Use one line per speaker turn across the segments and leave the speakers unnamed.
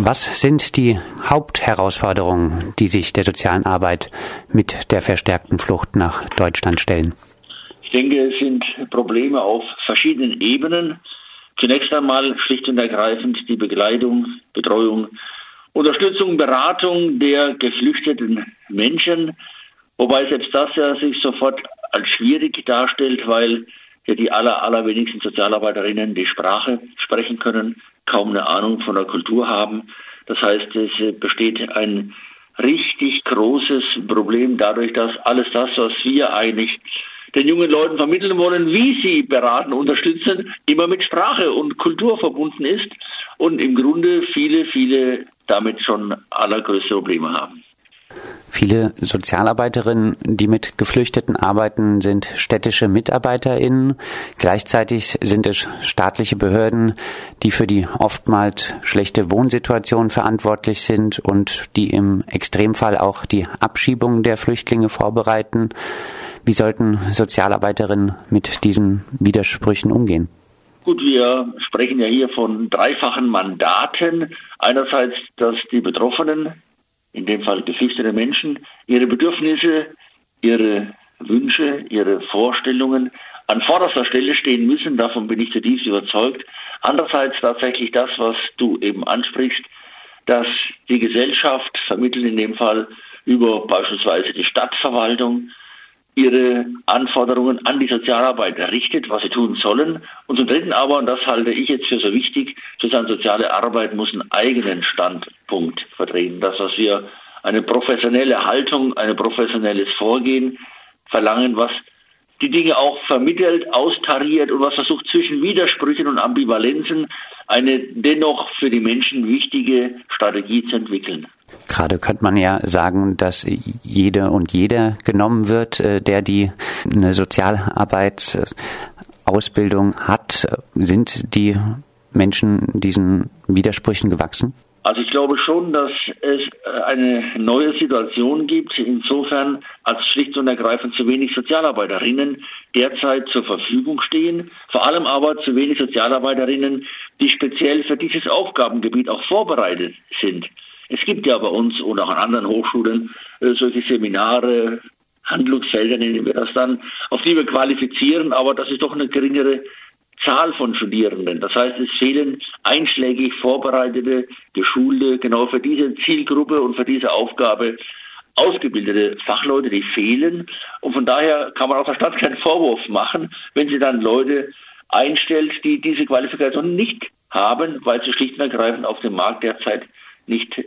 Was sind die Hauptherausforderungen, die sich der sozialen Arbeit mit der verstärkten Flucht nach Deutschland stellen?
Ich denke, es sind Probleme auf verschiedenen Ebenen. Zunächst einmal schlicht und ergreifend die Begleitung, Betreuung, Unterstützung, Beratung der geflüchteten Menschen, wobei selbst das ja sich sofort als schwierig darstellt, weil ja die aller, allerwenigsten Sozialarbeiterinnen die Sprache sprechen können, kaum eine Ahnung von der Kultur haben. Das heißt, es besteht ein richtig großes Problem dadurch, dass alles das, was wir eigentlich den jungen Leuten vermitteln wollen, wie sie beraten, unterstützen, immer mit Sprache und Kultur verbunden ist und im Grunde viele, viele damit schon allergrößte Probleme haben.
Viele Sozialarbeiterinnen, die mit Geflüchteten arbeiten, sind städtische MitarbeiterInnen. Gleichzeitig sind es staatliche Behörden, die für die oftmals schlechte Wohnsituation verantwortlich sind und die im Extremfall auch die Abschiebung der Flüchtlinge vorbereiten. Wie sollten Sozialarbeiterinnen mit diesen Widersprüchen umgehen?
Gut, wir sprechen ja hier von dreifachen Mandaten. Einerseits, dass die Betroffenen, in dem Fall geflüchtete Menschen, ihre Bedürfnisse, ihre Wünsche, ihre Vorstellungen an vorderster Stelle stehen müssen. Davon bin ich zutiefst überzeugt. Andererseits tatsächlich das, was du eben ansprichst, dass die Gesellschaft vermittelt in dem Fall über beispielsweise die Stadtverwaltung, ihre Anforderungen an die Sozialarbeit errichtet, was sie tun sollen. Und zum Dritten aber, und das halte ich jetzt für so wichtig, soziale Arbeit muss einen eigenen Standpunkt vertreten. Das, was wir eine professionelle Haltung, ein professionelles Vorgehen verlangen, was die Dinge auch vermittelt, austariert und was versucht zwischen Widersprüchen und Ambivalenzen eine dennoch für die Menschen wichtige Strategie zu entwickeln.
Gerade könnte man ja sagen, dass jede und jeder genommen wird, äh, der die eine Sozialarbeitsausbildung hat. Sind die Menschen diesen Widersprüchen gewachsen?
Also ich glaube schon, dass es eine neue Situation gibt, insofern als schlicht und ergreifend zu wenig Sozialarbeiterinnen derzeit zur Verfügung stehen, vor allem aber zu wenig Sozialarbeiterinnen, die speziell für dieses Aufgabengebiet auch vorbereitet sind. Es gibt ja bei uns und auch an anderen Hochschulen äh, solche Seminare, Handlungsfelder nennen wir das dann, auf die wir qualifizieren, aber das ist doch eine geringere Zahl von Studierenden. Das heißt, es fehlen einschlägig vorbereitete, geschulte, genau für diese Zielgruppe und für diese Aufgabe ausgebildete Fachleute, die fehlen. Und von daher kann man auch der Stadt keinen Vorwurf machen, wenn sie dann Leute einstellt, die diese Qualifikation nicht haben, weil sie schlicht und ergreifend auf dem Markt derzeit nicht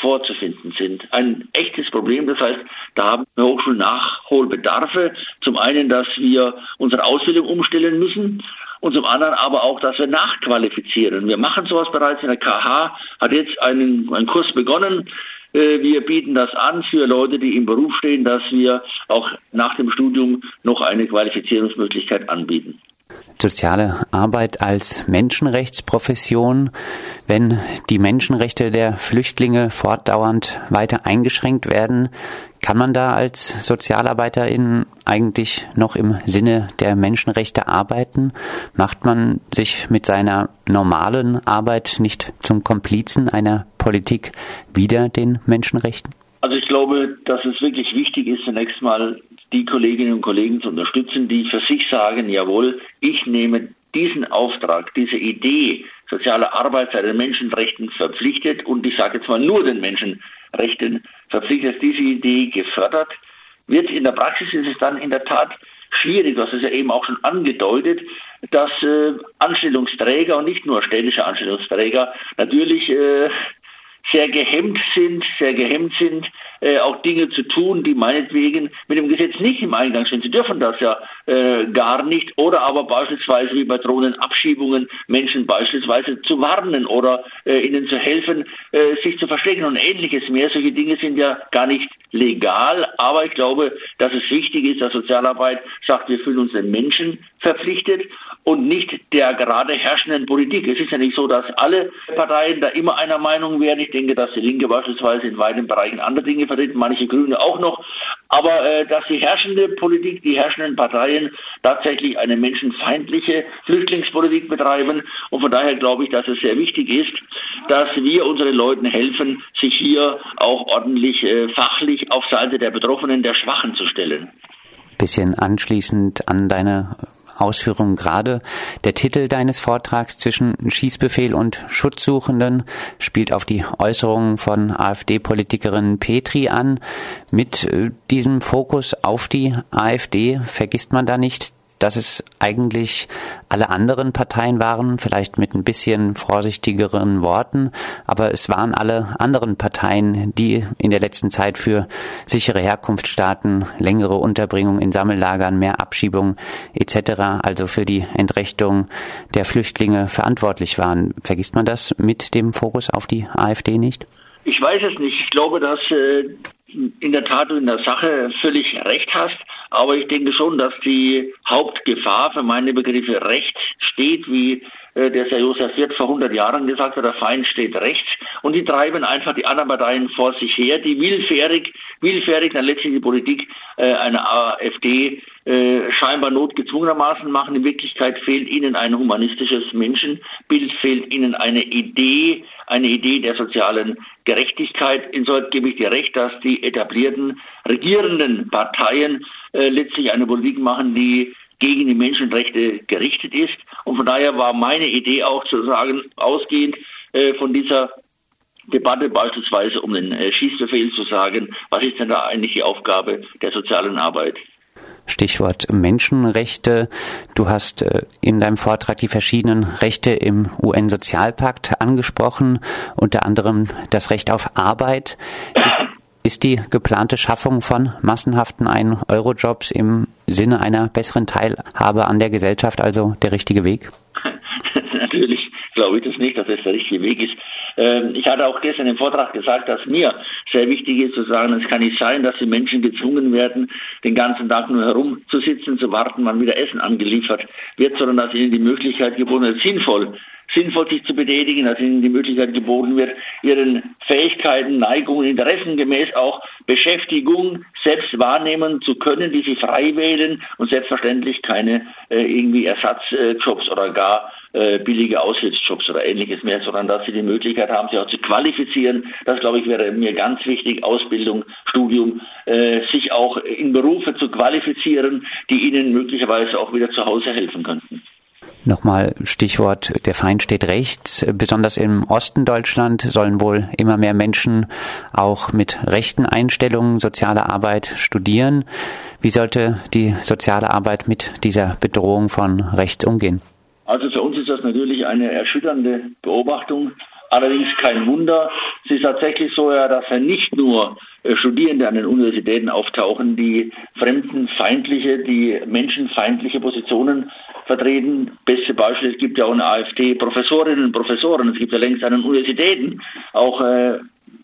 vorzufinden sind. Ein echtes Problem. Das heißt, da haben Hochschulen Nachholbedarfe. Zum einen, dass wir unsere Ausbildung umstellen müssen und zum anderen aber auch, dass wir nachqualifizieren. Wir machen sowas bereits in der KH, hat jetzt einen, einen Kurs begonnen. Äh, wir bieten das an für Leute, die im Beruf stehen, dass wir auch nach dem Studium noch eine Qualifizierungsmöglichkeit anbieten
soziale Arbeit als Menschenrechtsprofession, wenn die Menschenrechte der Flüchtlinge fortdauernd weiter eingeschränkt werden, kann man da als Sozialarbeiterin eigentlich noch im Sinne der Menschenrechte arbeiten? Macht man sich mit seiner normalen Arbeit nicht zum Komplizen einer Politik wider den Menschenrechten?
Also ich glaube, dass es wirklich wichtig ist, zunächst mal die Kolleginnen und Kollegen zu unterstützen, die für sich sagen, jawohl, ich nehme diesen Auftrag, diese Idee sozialer Arbeit sei den Menschenrechten verpflichtet und ich sage jetzt mal nur den Menschenrechten verpflichtet, diese Idee gefördert wird. In der Praxis ist es dann in der Tat schwierig, das ist ja eben auch schon angedeutet, dass äh, Anstellungsträger und nicht nur städtische Anstellungsträger natürlich äh, sehr gehemmt sind, sehr gehemmt sind, äh, auch Dinge zu tun, die meinetwegen mit dem Gesetz nicht im Eingang stehen. Sie dürfen das ja äh, gar nicht. Oder aber beispielsweise wie bei Drohnenabschiebungen Menschen beispielsweise zu warnen oder äh, ihnen zu helfen, äh, sich zu verstecken und ähnliches mehr. Solche Dinge sind ja gar nicht legal. Aber ich glaube, dass es wichtig ist, dass Sozialarbeit sagt, wir fühlen uns den Menschen verpflichtet und nicht der gerade herrschenden Politik. Es ist ja nicht so, dass alle Parteien da immer einer Meinung wären. Ich denke, dass die Linke beispielsweise in weiten Bereichen andere Dinge vertritt, manche Grüne auch noch. Aber äh, dass die herrschende Politik, die herrschenden Parteien tatsächlich eine menschenfeindliche Flüchtlingspolitik betreiben. Und von daher glaube ich, dass es sehr wichtig ist, dass wir unseren Leuten helfen, sich hier auch ordentlich äh, fachlich auf Seite der Betroffenen, der Schwachen zu stellen.
Bisschen anschließend an deine Ausführungen gerade. Der Titel deines Vortrags zwischen Schießbefehl und Schutzsuchenden spielt auf die Äußerungen von AfD-Politikerin Petri an. Mit äh, diesem Fokus auf die AfD vergisst man da nicht dass es eigentlich alle anderen Parteien waren, vielleicht mit ein bisschen vorsichtigeren Worten, aber es waren alle anderen Parteien, die in der letzten Zeit für sichere Herkunftsstaaten, längere Unterbringung in Sammellagern, mehr Abschiebung etc., also für die Entrechtung der Flüchtlinge verantwortlich waren. Vergisst man das mit dem Fokus auf die AfD nicht?
Ich weiß es nicht. Ich glaube, dass äh, in der Tat du in der Sache völlig recht hast. Aber ich denke schon, dass die Hauptgefahr für meine Begriffe Recht steht, wie der Herr Josef Wirth vor 100 Jahren gesagt hat, der Feind steht rechts. Und die treiben einfach die anderen Parteien vor sich her, die willfährig, willfährig dann letztlich die Politik äh, einer AfD äh, scheinbar notgezwungenermaßen machen. In Wirklichkeit fehlt ihnen ein humanistisches Menschenbild, fehlt ihnen eine Idee, eine Idee der sozialen Gerechtigkeit. Insoweit gebe ich dir recht, dass die etablierten regierenden Parteien äh, letztlich eine Politik machen, die gegen die Menschenrechte gerichtet ist. Und von daher war meine Idee auch zu sagen, ausgehend äh, von dieser Debatte beispielsweise um den äh, Schießbefehl zu sagen, was ist denn da eigentlich die Aufgabe der sozialen Arbeit?
Stichwort Menschenrechte. Du hast äh, in deinem Vortrag die verschiedenen Rechte im UN-Sozialpakt angesprochen, unter anderem das Recht auf Arbeit. Ist die geplante Schaffung von massenhaften Ein-Euro-Jobs im Sinne einer besseren Teilhabe an der Gesellschaft also der richtige Weg?
Natürlich glaube ich das nicht, dass das der richtige Weg ist. Ähm, ich hatte auch gestern im Vortrag gesagt, dass mir sehr wichtig ist zu sagen, es kann nicht sein, dass die Menschen gezwungen werden, den ganzen Tag nur herumzusitzen, zu warten, wann wieder Essen angeliefert wird, sondern dass ihnen die Möglichkeit geboten wird, sinnvoll sinnvoll sich zu betätigen, dass ihnen die Möglichkeit geboten wird, ihren Fähigkeiten, Neigungen, Interessen gemäß auch Beschäftigung selbst wahrnehmen zu können, die sie frei wählen und selbstverständlich keine äh, irgendwie Ersatzjobs oder gar äh, billige Aushilfsjobs oder ähnliches mehr, sondern dass sie die Möglichkeit haben, sich auch zu qualifizieren. Das, glaube ich, wäre mir ganz wichtig, Ausbildung, Studium, äh, sich auch in Berufe zu qualifizieren, die ihnen möglicherweise auch wieder zu Hause helfen könnten.
Nochmal Stichwort, der Feind steht rechts. Besonders im Osten Deutschland sollen wohl immer mehr Menschen auch mit rechten Einstellungen soziale Arbeit studieren. Wie sollte die soziale Arbeit mit dieser Bedrohung von rechts umgehen?
Also für uns ist das natürlich eine erschütternde Beobachtung. Allerdings kein Wunder. Es ist tatsächlich so, ja, dass ja nicht nur äh, Studierende an den Universitäten auftauchen, die fremdenfeindliche, die menschenfeindliche Positionen vertreten. Beste Beispiel, es gibt ja auch eine AfD Professorinnen und Professoren, es gibt ja längst an den Universitäten auch äh,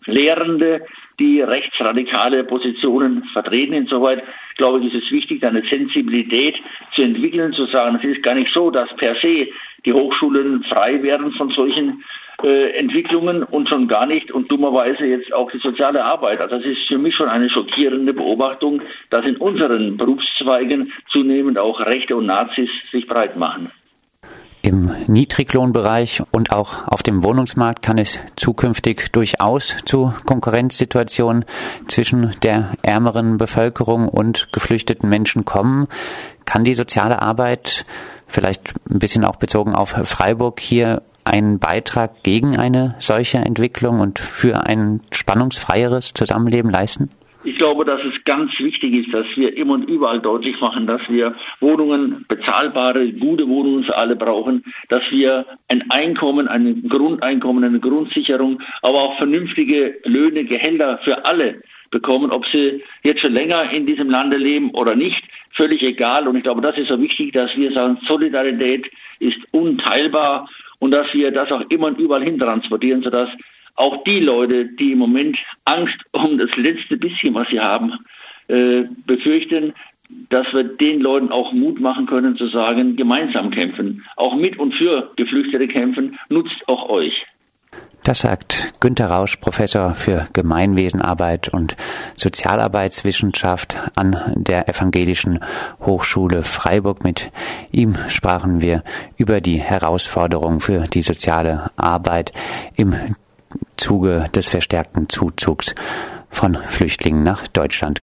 Lehrende, die rechtsradikale Positionen vertreten. Insoweit, glaube ich, ist es wichtig, eine Sensibilität zu entwickeln, zu sagen, es ist gar nicht so, dass per se die Hochschulen frei werden von solchen äh, Entwicklungen und schon gar nicht und dummerweise jetzt auch die soziale Arbeit. Also das ist für mich schon eine schockierende Beobachtung, dass in unseren Berufszweigen zunehmend auch Rechte und Nazis sich breit machen.
Im Niedriglohnbereich und auch auf dem Wohnungsmarkt kann es zukünftig durchaus zu Konkurrenzsituationen zwischen der ärmeren Bevölkerung und geflüchteten Menschen kommen. Kann die soziale Arbeit vielleicht ein bisschen auch bezogen auf Freiburg hier einen Beitrag gegen eine solche Entwicklung und für ein spannungsfreieres Zusammenleben leisten?
Ich glaube, dass es ganz wichtig ist, dass wir immer und überall deutlich machen, dass wir Wohnungen, bezahlbare, gute Wohnungen für alle brauchen, dass wir ein Einkommen, ein Grundeinkommen, eine Grundsicherung, aber auch vernünftige Löhne, Gehälter für alle bekommen, ob sie jetzt schon länger in diesem Lande leben oder nicht, völlig egal. Und ich glaube, das ist so wichtig, dass wir sagen, Solidarität ist unteilbar und dass wir das auch immer und überall hin transportieren, sodass auch die Leute, die im Moment Angst um das letzte bisschen, was sie haben, äh, befürchten, dass wir den Leuten auch Mut machen können zu sagen, gemeinsam kämpfen, auch mit und für Geflüchtete kämpfen, nutzt auch euch.
Das sagt Günter Rausch, Professor für Gemeinwesenarbeit und Sozialarbeitswissenschaft an der Evangelischen Hochschule Freiburg. Mit ihm sprachen wir über die Herausforderungen für die soziale Arbeit im Zuge des verstärkten Zuzugs von Flüchtlingen nach Deutschland.